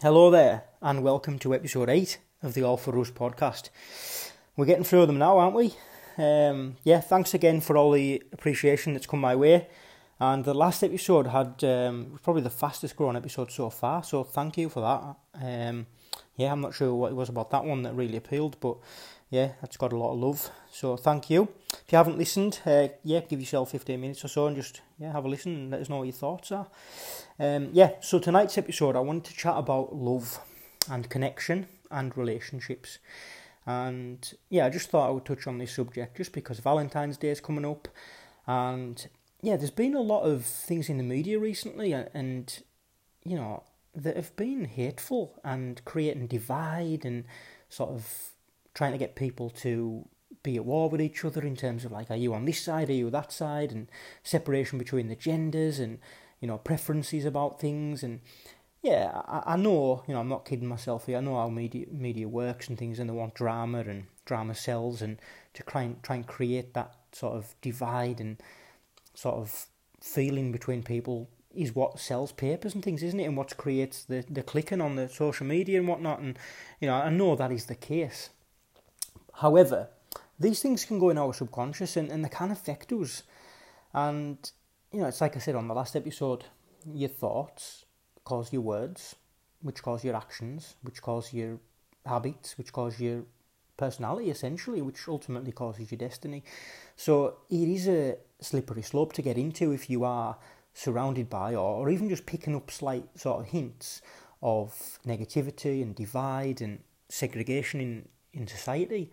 Hello there, and welcome to episode 8 of the All for Us podcast. We're getting through them now, aren't we? Um, yeah, thanks again for all the appreciation that's come my way. And the last episode had um, probably the fastest growing episode so far, so thank you for that. Um, yeah, I'm not sure what it was about that one that really appealed, but yeah, that's got a lot of love. So thank you. If you haven't listened, uh, yeah, give yourself 15 minutes or so and just yeah have a listen and let us know what your thoughts are. Um, yeah, so tonight's episode, I wanted to chat about love and connection and relationships. And yeah, I just thought I would touch on this subject just because Valentine's Day is coming up. And yeah, there's been a lot of things in the media recently, and you know, that have been hateful and creating divide and sort of trying to get people to be at war with each other in terms of like, are you on this side, are you that side, and separation between the genders and you know preferences about things and yeah, I, I know you know I'm not kidding myself here. I know how media media works and things, and they want drama and drama sells, and to try and try and create that sort of divide and sort of feeling between people is what sells papers and things, isn't it? And what creates the, the clicking on the social media and whatnot. And, you know, I know that is the case. However, these things can go in our subconscious and, and they can affect us. And, you know, it's like I said on the last episode, your thoughts cause your words, which cause your actions, which cause your habits, which cause your personality essentially, which ultimately causes your destiny. So it is a slippery slope to get into if you are surrounded by or, or even just picking up slight sort of hints of negativity and divide and segregation in in society.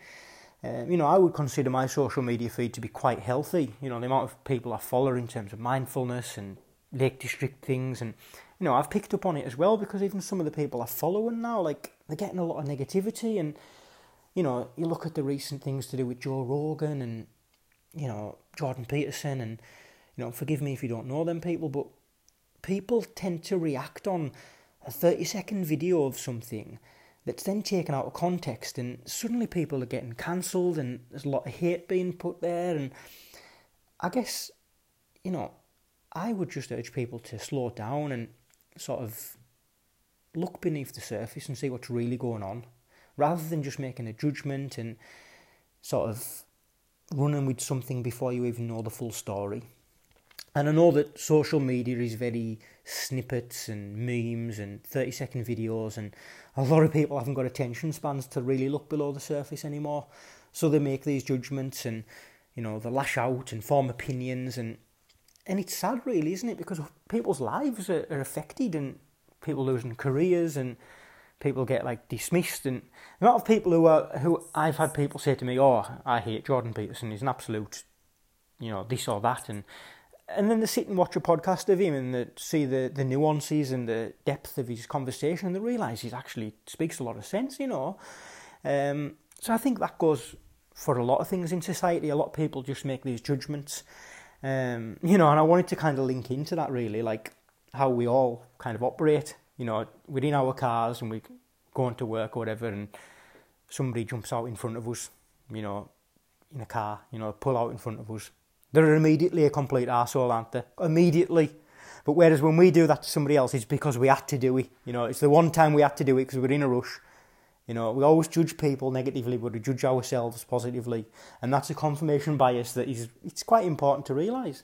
Um, you know, I would consider my social media feed to be quite healthy. You know, the amount of people I follow in terms of mindfulness and Lake District things, and you know, I've picked up on it as well because even some of the people I follow now, like they're getting a lot of negativity, and you know, you look at the recent things to do with Joe Rogan and you know Jordan Peterson, and you know, forgive me if you don't know them people, but people tend to react on a thirty second video of something that's then taken out of context and suddenly people are getting cancelled and there's a lot of hate being put there and I guess you know I would just urge people to slow down and sort of look beneath the surface and see what's really going on rather than just making a judgment and sort of running with something before you even know the full story. And I know that social media is very snippets and memes and 30 second videos, and a lot of people haven't got attention spans to really look below the surface anymore. So they make these judgments and, you know, they lash out and form opinions, and and it's sad, really, isn't it? Because people's lives are, are affected, and people losing careers, and people get like dismissed, and a lot of people who are who I've had people say to me, "Oh, I hate Jordan Peterson. He's an absolute, you know, this or that," and and then they sit and watch a podcast of him and they see the, the nuances and the depth of his conversation and they realise he actually speaks a lot of sense, you know. Um, so I think that goes for a lot of things in society. A lot of people just make these judgments, um, you know, and I wanted to kind of link into that really, like how we all kind of operate, you know, within our cars and we go to work or whatever and somebody jumps out in front of us, you know, in a car, you know, pull out in front of us they're immediately a complete arsehole, aren't they? Immediately. But whereas when we do that to somebody else, it's because we had to do it. You know, it's the one time we had to do it because we're in a rush. You know, we always judge people negatively, but we judge ourselves positively. And that's a confirmation bias that is it's quite important to realise.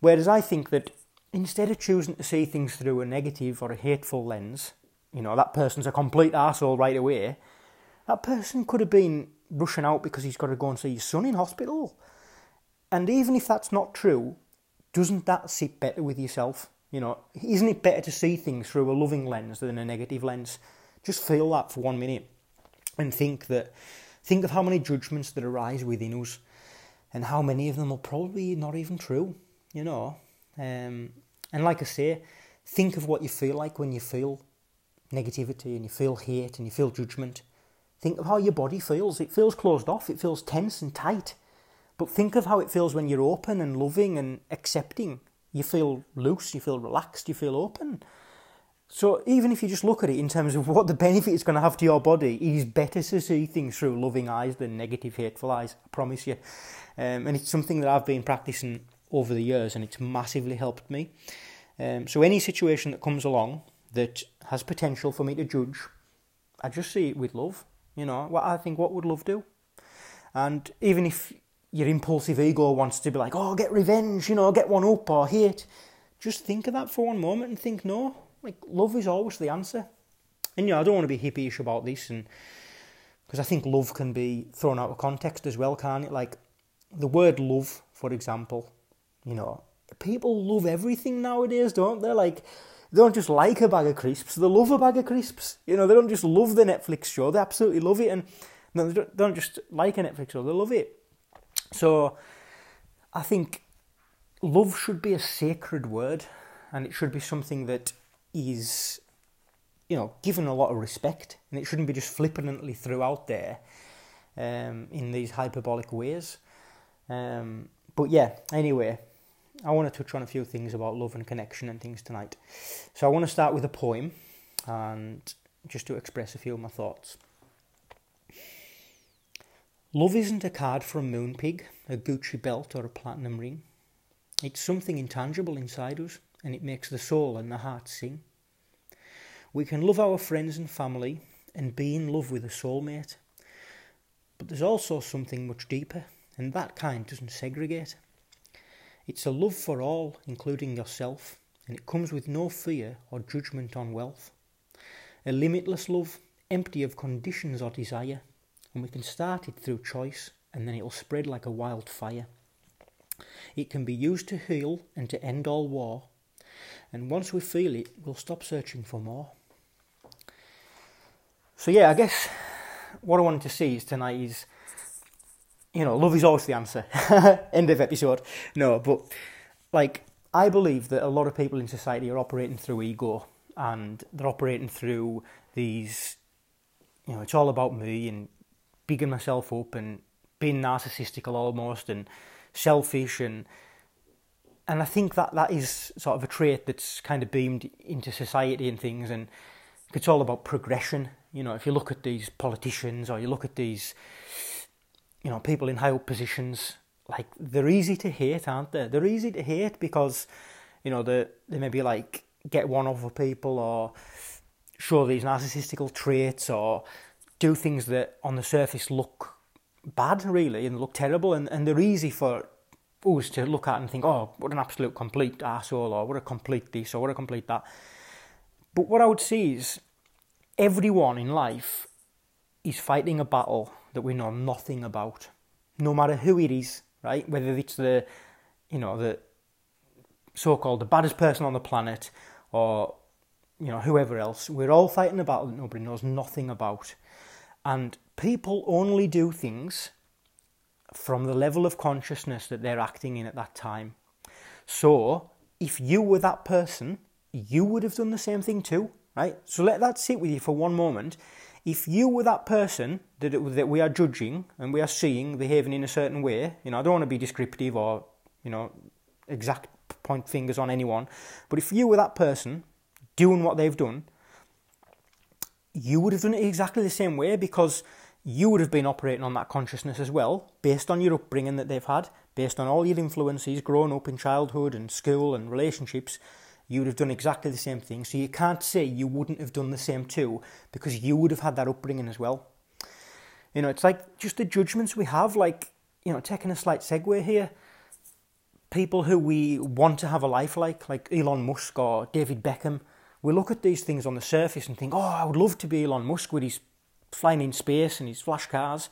Whereas I think that instead of choosing to see things through a negative or a hateful lens, you know, that person's a complete arsehole right away, that person could have been rushing out because he's got to go and see his son in hospital and even if that's not true, doesn't that sit better with yourself? You know, isn't it better to see things through a loving lens than a negative lens? Just feel that for one minute and think that think of how many judgments that arise within us and how many of them are probably not even true, you know. Um, and like I say, think of what you feel like when you feel negativity and you feel hate and you feel judgment. Think of how your body feels. It feels closed off, it feels tense and tight. But think of how it feels when you're open and loving and accepting. You feel loose, you feel relaxed, you feel open. So even if you just look at it in terms of what the benefit it's going to have to your body, it is better to see things through loving eyes than negative, hateful eyes. I promise you. Um, and it's something that I've been practicing over the years, and it's massively helped me. Um, so any situation that comes along, that has potential for me to judge, I just see it with love. You know, what I think, what would love do? And even if your impulsive ego wants to be like, oh, get revenge, you know, get one up or hate, just think of that for one moment and think, no, like love is always the answer. And you know, I don't want to be hippyish about this, and because I think love can be thrown out of context as well, can't it? Like the word love, for example, you know, people love everything nowadays, don't they? Like they don't just like a bag of crisps, they love a bag of crisps. You know, they don't just love the Netflix show, they absolutely love it. And no, they don't just like a Netflix show, they love it. So I think love should be a sacred word and it should be something that is, you know, given a lot of respect and it shouldn't be just flippantly thrown out there um, in these hyperbolic ways. Um, but yeah, anyway, I want to touch on a few things about love and connection and things tonight. So I want to start with a poem and just to express a few of my thoughts. Love isn't a card for from Moonpig, a Gucci belt, or a platinum ring. It's something intangible inside us, and it makes the soul and the heart sing. We can love our friends and family and be in love with a soulmate, but there's also something much deeper, and that kind doesn't segregate. It's a love for all, including yourself, and it comes with no fear or judgment on wealth. A limitless love, empty of conditions or desire, and we can start it through choice, and then it'll spread like a wildfire. It can be used to heal and to end all war, and once we feel it, we'll stop searching for more. So, yeah, I guess what I wanted to see is tonight is you know, love is always the answer. End of episode. No, but like I believe that a lot of people in society are operating through ego and they're operating through these you know, it's all about me and bigging myself up and being narcissistical almost and selfish and and I think that that is sort of a trait that's kind of beamed into society and things and it's all about progression. You know, if you look at these politicians or you look at these you know, people in high up positions, like they're easy to hate, aren't they? They're easy to hate because, you know, they they maybe like get one over people or show these narcissistical traits or do things that on the surface look bad really and look terrible and, and they're easy for us to look at and think, oh, what an absolute complete asshole or what a complete this or what a complete that. But what I would say is everyone in life is fighting a battle that we know nothing about, no matter who it is, right? Whether it's the, you know, the so-called the baddest person on the planet, or you know whoever else, we're all fighting a battle that nobody knows nothing about, and people only do things from the level of consciousness that they're acting in at that time. So, if you were that person, you would have done the same thing too, right? So let that sit with you for one moment if you were that person that, it, that we are judging and we are seeing behaving in a certain way, you know, I don't want to be descriptive or, you know, exact point fingers on anyone, but if you were that person doing what they've done, you would have done it exactly the same way because you would have been operating on that consciousness as well, based on your upbringing that they've had, based on all your influences growing up in childhood and school and relationships you would have done exactly the same thing. So you can't say you wouldn't have done the same too, because you would have had that upbringing as well. You know, it's like just the judgments we have, like, you know, taking a slight segue here. People who we want to have a life like, like Elon Musk or David Beckham, we look at these things on the surface and think, oh, I would love to be Elon Musk with his flying in space and his flash cars.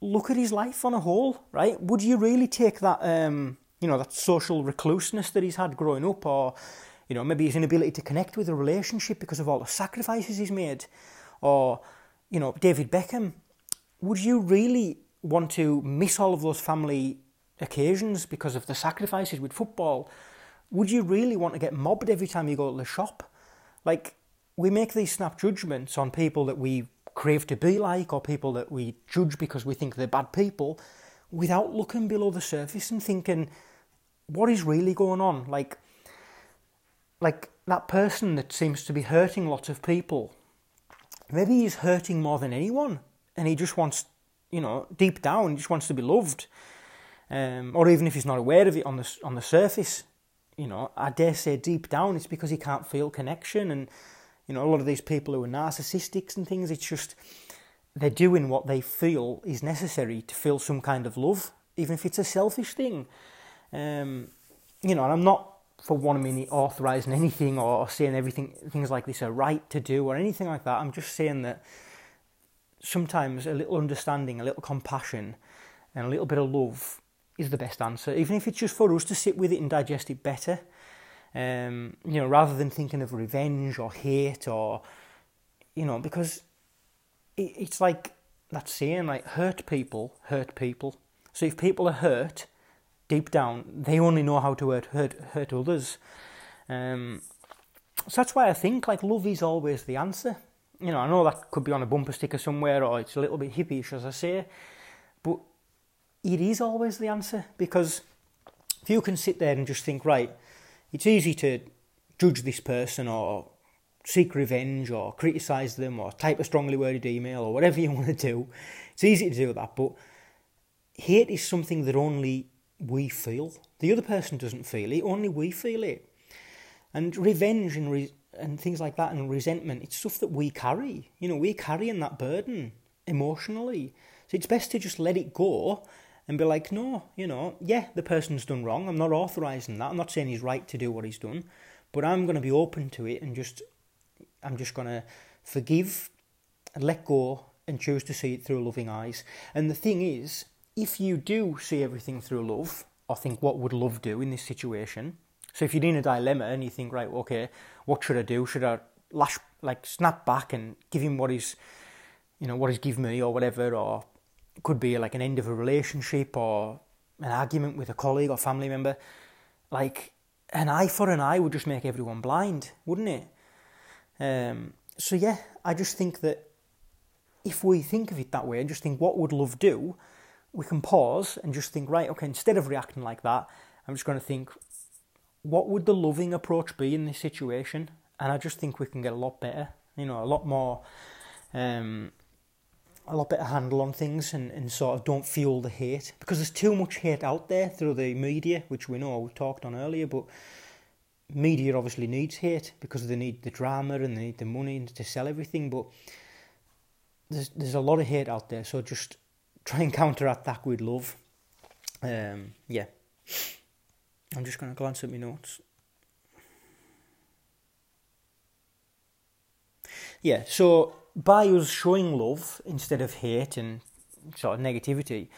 Look at his life on a whole, right? Would you really take that um, you know, that social recluseness that he's had growing up, or, you know, maybe his inability to connect with a relationship because of all the sacrifices he's made, or, you know, David Beckham. Would you really want to miss all of those family occasions because of the sacrifices with football? Would you really want to get mobbed every time you go to the shop? Like, we make these snap judgments on people that we crave to be like, or people that we judge because we think they're bad people, without looking below the surface and thinking, what is really going on? Like, like that person that seems to be hurting lots of people. Maybe he's hurting more than anyone, and he just wants, you know, deep down, he just wants to be loved. Um, or even if he's not aware of it on the on the surface, you know, I dare say deep down it's because he can't feel connection. And, you know, a lot of these people who are narcissistics and things, it's just they're doing what they feel is necessary to feel some kind of love, even if it's a selfish thing. Um, you know, and I'm not for one minute authorizing anything or saying everything things like this are right to do or anything like that. I'm just saying that sometimes a little understanding, a little compassion, and a little bit of love is the best answer, even if it's just for us to sit with it and digest it better. Um, you know, rather than thinking of revenge or hate or, you know, because it, it's like that saying, like, hurt people hurt people. So if people are hurt, deep down, they only know how to hurt, hurt, hurt others. Um, so that's why I think, like, love is always the answer. You know, I know that could be on a bumper sticker somewhere or it's a little bit hippyish, as I say, it is always the answer because if you can sit there and just think, right, it's easy to judge this person or seek revenge or criticise them or type a strongly worded email or whatever you want to do. It's easy to do that, but hate is something that only we feel. The other person doesn't feel it, only we feel it. And revenge and, re- and things like that and resentment, it's stuff that we carry. You know, we're carrying that burden emotionally. So it's best to just let it go and be like, no, you know, yeah, the person's done wrong. I'm not authorising that. I'm not saying he's right to do what he's done, but I'm going to be open to it and just, I'm just going to forgive and let go and choose to see it through loving eyes. And the thing is, if you do see everything through love, I think what would love do in this situation, so if you're in a dilemma and you think, right, okay, what should I do? Should I lash, like, snap back and give him what he's, you know, what he's given me or whatever, or could be like an end of a relationship or an argument with a colleague or family member. Like an eye for an eye would just make everyone blind, wouldn't it? Um, so yeah, I just think that if we think of it that way and just think what would love do, we can pause and just think, right, okay, instead of reacting like that, I'm just going to think, what would the loving approach be in this situation? And I just think we can get a lot better, you know, a lot more um, a lot better handle on things and, and sort of don't fuel the hate because there's too much hate out there through the media, which we know we talked on earlier. But media obviously needs hate because they need the drama and they need the money to sell everything. But there's there's a lot of hate out there, so just try and counteract that with love. Um, yeah, I'm just gonna glance at my notes. Yeah, so by us showing love instead of hate and sort of negativity,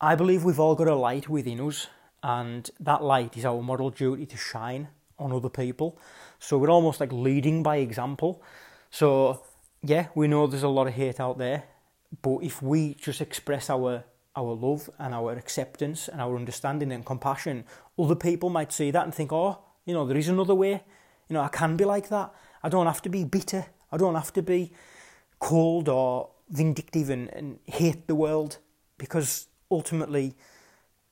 I believe we've all got a light within us, and that light is our moral duty to shine on other people. So we're almost like leading by example. So yeah, we know there's a lot of hate out there, but if we just express our our love and our acceptance and our understanding and compassion, other people might see that and think, oh, you know, there is another way. You know, I can be like that. I don't have to be bitter. I don't have to be cold or vindictive and, and hate the world because ultimately,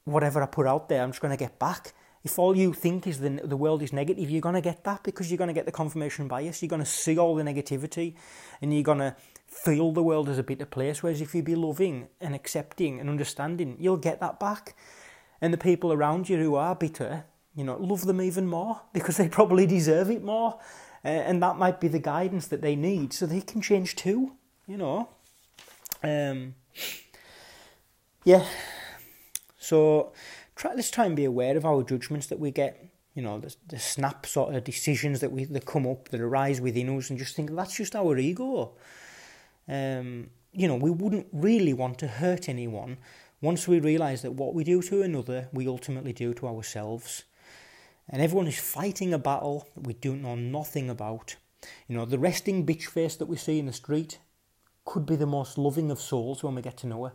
whatever I put out there, I'm just going to get back. If all you think is the, the world is negative, you're going to get that because you're going to get the confirmation bias. You're going to see all the negativity and you're going to feel the world as a bitter place. Whereas if you be loving and accepting and understanding, you'll get that back. And the people around you who are bitter, you know, love them even more because they probably deserve it more. Uh, and that might be the guidance that they need so they can change too, you know. Um, yeah. So try, let's try and be aware of our judgments that we get, you know, the, the snap sort of decisions that we that come up, that arise within us, and just think that's just our ego. Um, you know, we wouldn't really want to hurt anyone once we realise that what we do to another, we ultimately do to ourselves and everyone is fighting a battle that we don't know nothing about. You know, the resting bitch face that we see in the street could be the most loving of souls when we get to know her.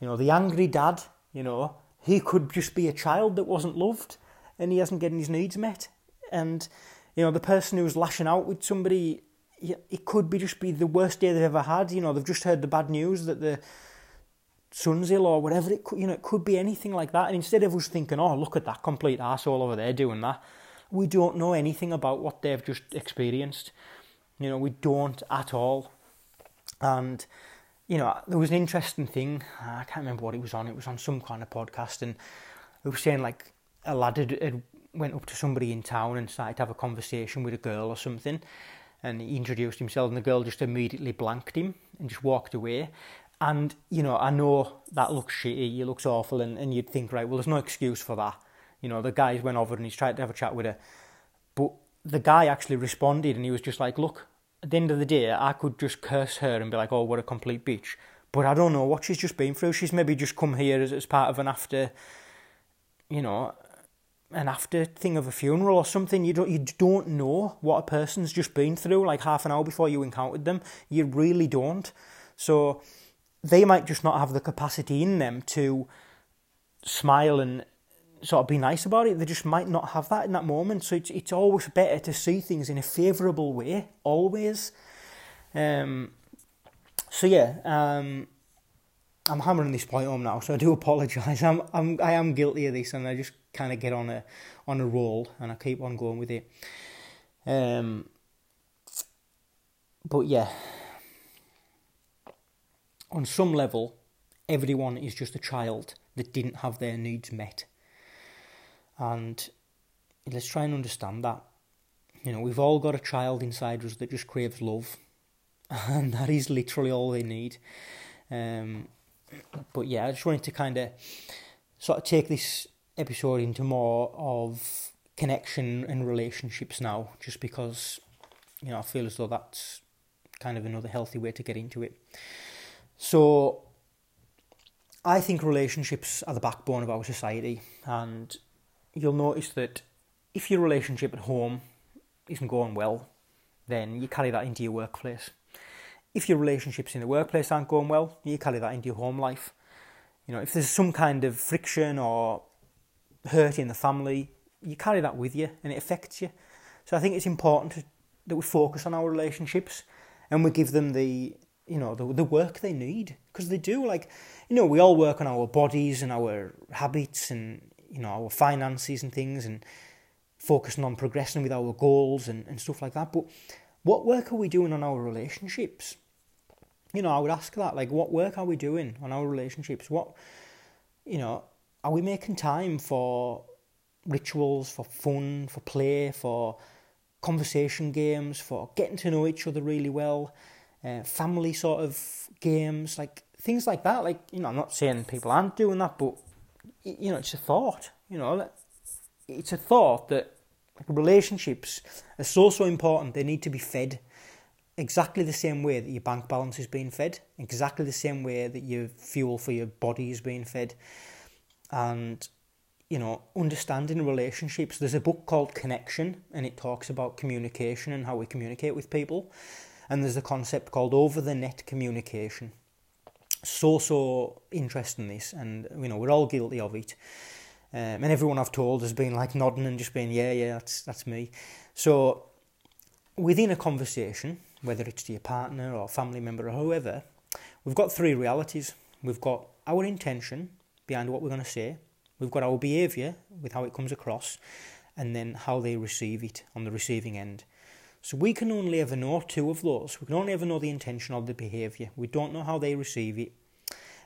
You know, the angry dad, you know, he could just be a child that wasn't loved and he hasn't getting his needs met. And, you know, the person who's lashing out with somebody, it could be just be the worst day they've ever had. You know, they've just heard the bad news that the son's ill or whatever it could, you know, it could be anything like that. And instead of us thinking, oh, look at that complete asshole over there doing that, we don't know anything about what they've just experienced. You know, we don't at all. And, you know, there was an interesting thing. I can't remember what it was on. It was on some kind of podcast. And it was saying, like, a lad had, had went up to somebody in town and started to have a conversation with a girl or something, and he introduced himself, and the girl just immediately blanked him and just walked away. And you know, I know that looks shitty, it looks awful, and, and you'd think, right, well, there's no excuse for that. You know, the guy went over and he's tried to have a chat with her, but the guy actually responded, and he was just like, look, at the end of the day, I could just curse her and be like, oh, what a complete bitch. But I don't know what she's just been through. She's maybe just come here as, as part of an after, you know, an after thing of a funeral or something. You don't you don't know what a person's just been through like half an hour before you encountered them. You really don't. So they might just not have the capacity in them to smile and sort of be nice about it. They just might not have that in that moment. So it's it's always better to see things in a favourable way, always. Um, so yeah, um, I'm hammering this point home now, so I do apologise. I'm, I'm I am guilty of this, and I just kind of get on a on a roll, and I keep on going with it. Um, but yeah, on some level, everyone is just a child that didn't have their needs met, and let's try and understand that. You know, we've all got a child inside us that just craves love, and that is literally all they need. Um, but yeah, I just wanted to kind of sort of take this episode into more of connection and relationships now, just because you know I feel as though that's kind of another healthy way to get into it. So I think relationships are the backbone of our society, and you'll notice that if your relationship at home isn't going well, then you carry that into your workplace if your relationships in the workplace aren't going well, you carry that into your home life. You know, if there's some kind of friction or hurt in the family, you carry that with you and it affects you. So I think it's important to, that we focus on our relationships and we give them the you know the the work they need because they do like you know we all work on our bodies and our habits and you know our finances and things and focusing on progressing with our goals and, and stuff like that but what work are we doing on our relationships? You know, I would ask that, like, what work are we doing on our relationships? What, you know, are we making time for rituals, for fun, for play, for conversation games, for getting to know each other really well, uh, family sort of games, like things like that. Like, you know, I'm not saying people aren't doing that, but, you know, it's a thought, you know, it's a thought that relationships are so, so important. They need to be fed exactly the same way that your bank balance is being fed, exactly the same way that your fuel for your body is being fed. And, you know, understanding relationships. There's a book called Connection, and it talks about communication and how we communicate with people. And there's a concept called over the net communication. So, so interesting, this, and, you know, we're all guilty of it. Um, and everyone I've told has been like nodding and just being, yeah, yeah, that's that's me. So within a conversation, whether it's to your partner or family member or whoever, we've got three realities. We've got our intention behind what we're going to say. We've got our behaviour with how it comes across, and then how they receive it on the receiving end. So we can only ever know two of those. We can only ever know the intention of the behaviour. We don't know how they receive it.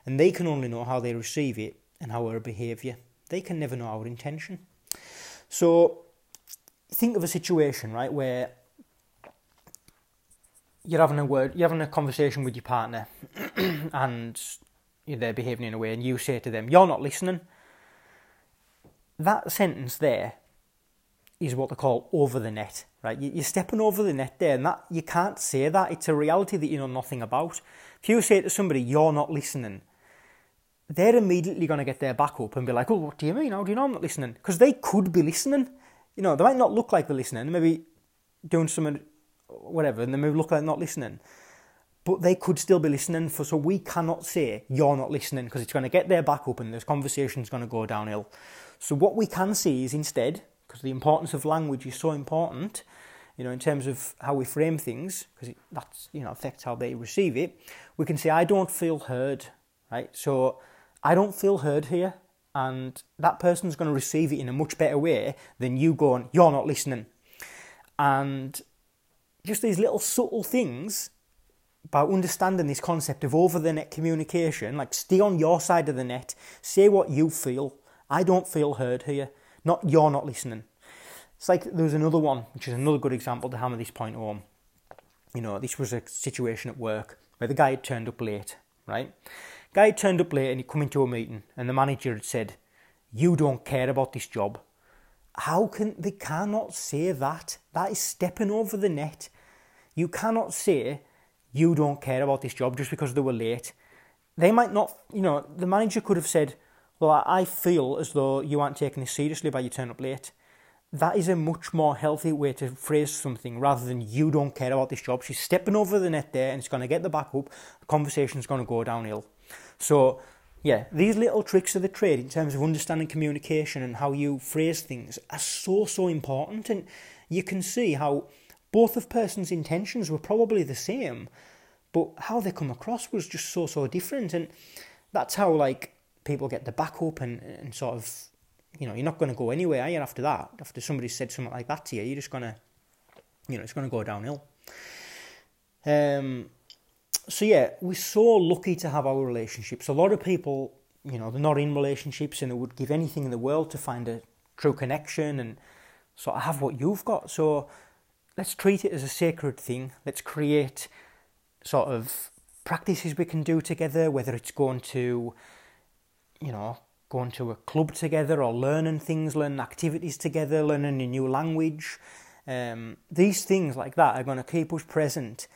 And they can only know how they receive it and how our behaviour they can never know our intention. So think of a situation, right, where you're having a word, you're having a conversation with your partner, and they're behaving in a way, and you say to them, "You're not listening." That sentence there is what they call over the net, right? You're stepping over the net there, and that you can't say that. It's a reality that you know nothing about. If you say to somebody, "You're not listening," they're immediately going to get their back up and be like, oh, what do you mean? How do you know I'm not listening? Because they could be listening. You know, they might not look like they're listening, maybe doing something, whatever, and they may look like not listening. But they could still be listening, for so we cannot say you're not listening because it's going to get their back up and this conversation's going to go downhill. So what we can see is instead, because the importance of language is so important, you know, in terms of how we frame things, because that's you know affects how they receive it. We can say I don't feel heard, right? So I don't feel heard here, and that person's going to receive it in a much better way than you going, You're not listening. And just these little subtle things about understanding this concept of over the net communication, like stay on your side of the net, say what you feel. I don't feel heard here, not you're not listening. It's like there was another one, which is another good example to hammer this point home. You know, this was a situation at work where the guy had turned up late, right? Guy had turned up late and he come into a meeting and the manager had said, You don't care about this job. How can they cannot say that? That is stepping over the net. You cannot say you don't care about this job just because they were late. They might not, you know, the manager could have said, Well, I feel as though you aren't taking this seriously by you turn up late that is a much more healthy way to phrase something rather than you don't care about this job. She's stepping over the net there and it's going to get the back up. The conversation's going to go downhill. So, yeah, these little tricks of the trade in terms of understanding communication and how you phrase things are so, so important. And you can see how both of person's intentions were probably the same, but how they come across was just so, so different. And that's how, like, people get the back up and, and sort of you know, you're not going to go anywhere, are you, after that? After somebody said something like that to you, you're just going to, you know, it's going to go downhill. Um, so, yeah, we're so lucky to have our relationships. A lot of people, you know, they're not in relationships and they would give anything in the world to find a true connection and sort of have what you've got. So, let's treat it as a sacred thing. Let's create sort of practices we can do together, whether it's going to, you know, going to a club together or learning things, learning activities together, learning a new language. Um, these things like that are going to keep us present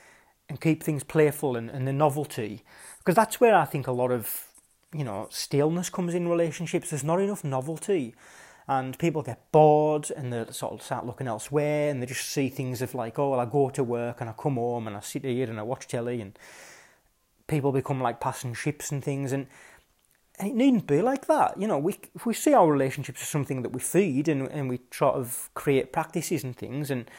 and keep things playful and, and the novelty. Because that's where I think a lot of, you know, staleness comes in relationships. There's not enough novelty. And people get bored and they sort of start looking elsewhere and they just see things of like, oh, well, I go to work and I come home and I sit here and I watch telly and people become like passing ships and things. And it needn't be like that. You know, we we see our relationships as something that we feed and and we try to create practices and things, and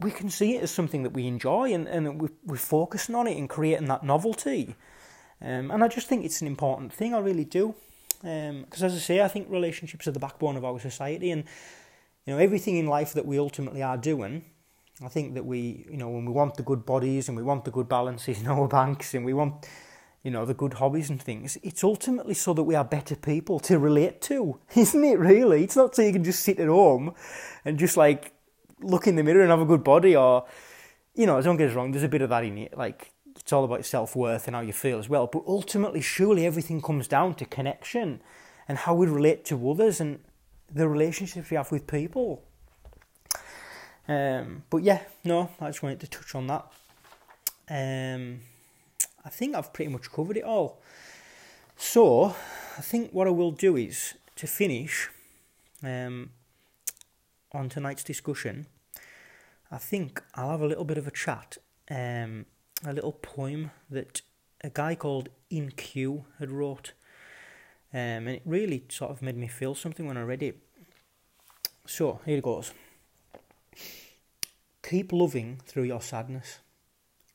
we can see it as something that we enjoy, and and we we're focusing on it and creating that novelty. Um, and I just think it's an important thing. I really do, because um, as I say, I think relationships are the backbone of our society, and you know everything in life that we ultimately are doing. I think that we, you know, when we want the good bodies and we want the good balances in our banks and we want you know, the good hobbies and things, it's ultimately so that we are better people to relate to, isn't it, really? It's not so you can just sit at home and just like look in the mirror and have a good body or, you know, don't get us wrong, there's a bit of that in it. Like, it's all about self worth and how you feel as well. But ultimately, surely everything comes down to connection and how we relate to others and the relationships we have with people. Um, but yeah, no, I just wanted to touch on that. Um, I think I've pretty much covered it all. So, I think what I will do is to finish um, on tonight's discussion. I think I'll have a little bit of a chat, um, a little poem that a guy called IN-Q had wrote, um, and it really sort of made me feel something when I read it. So here it goes. Keep loving through your sadness.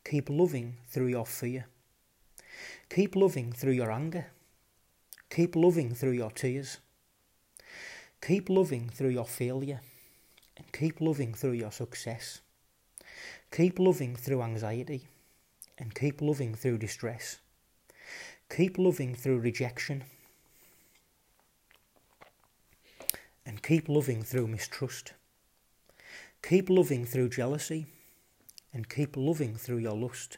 Keep loving through your fear. Keep loving through your anger. Keep loving through your tears. Keep loving through your failure. And keep loving through your success. Keep loving through anxiety. And keep loving through distress. Keep loving through rejection. And keep loving through mistrust. Keep loving through jealousy. And keep loving through your lust.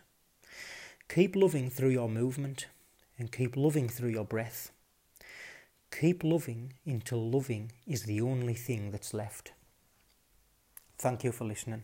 Keep loving through your movement and keep loving through your breath. Keep loving until loving is the only thing that's left. Thank you for listening.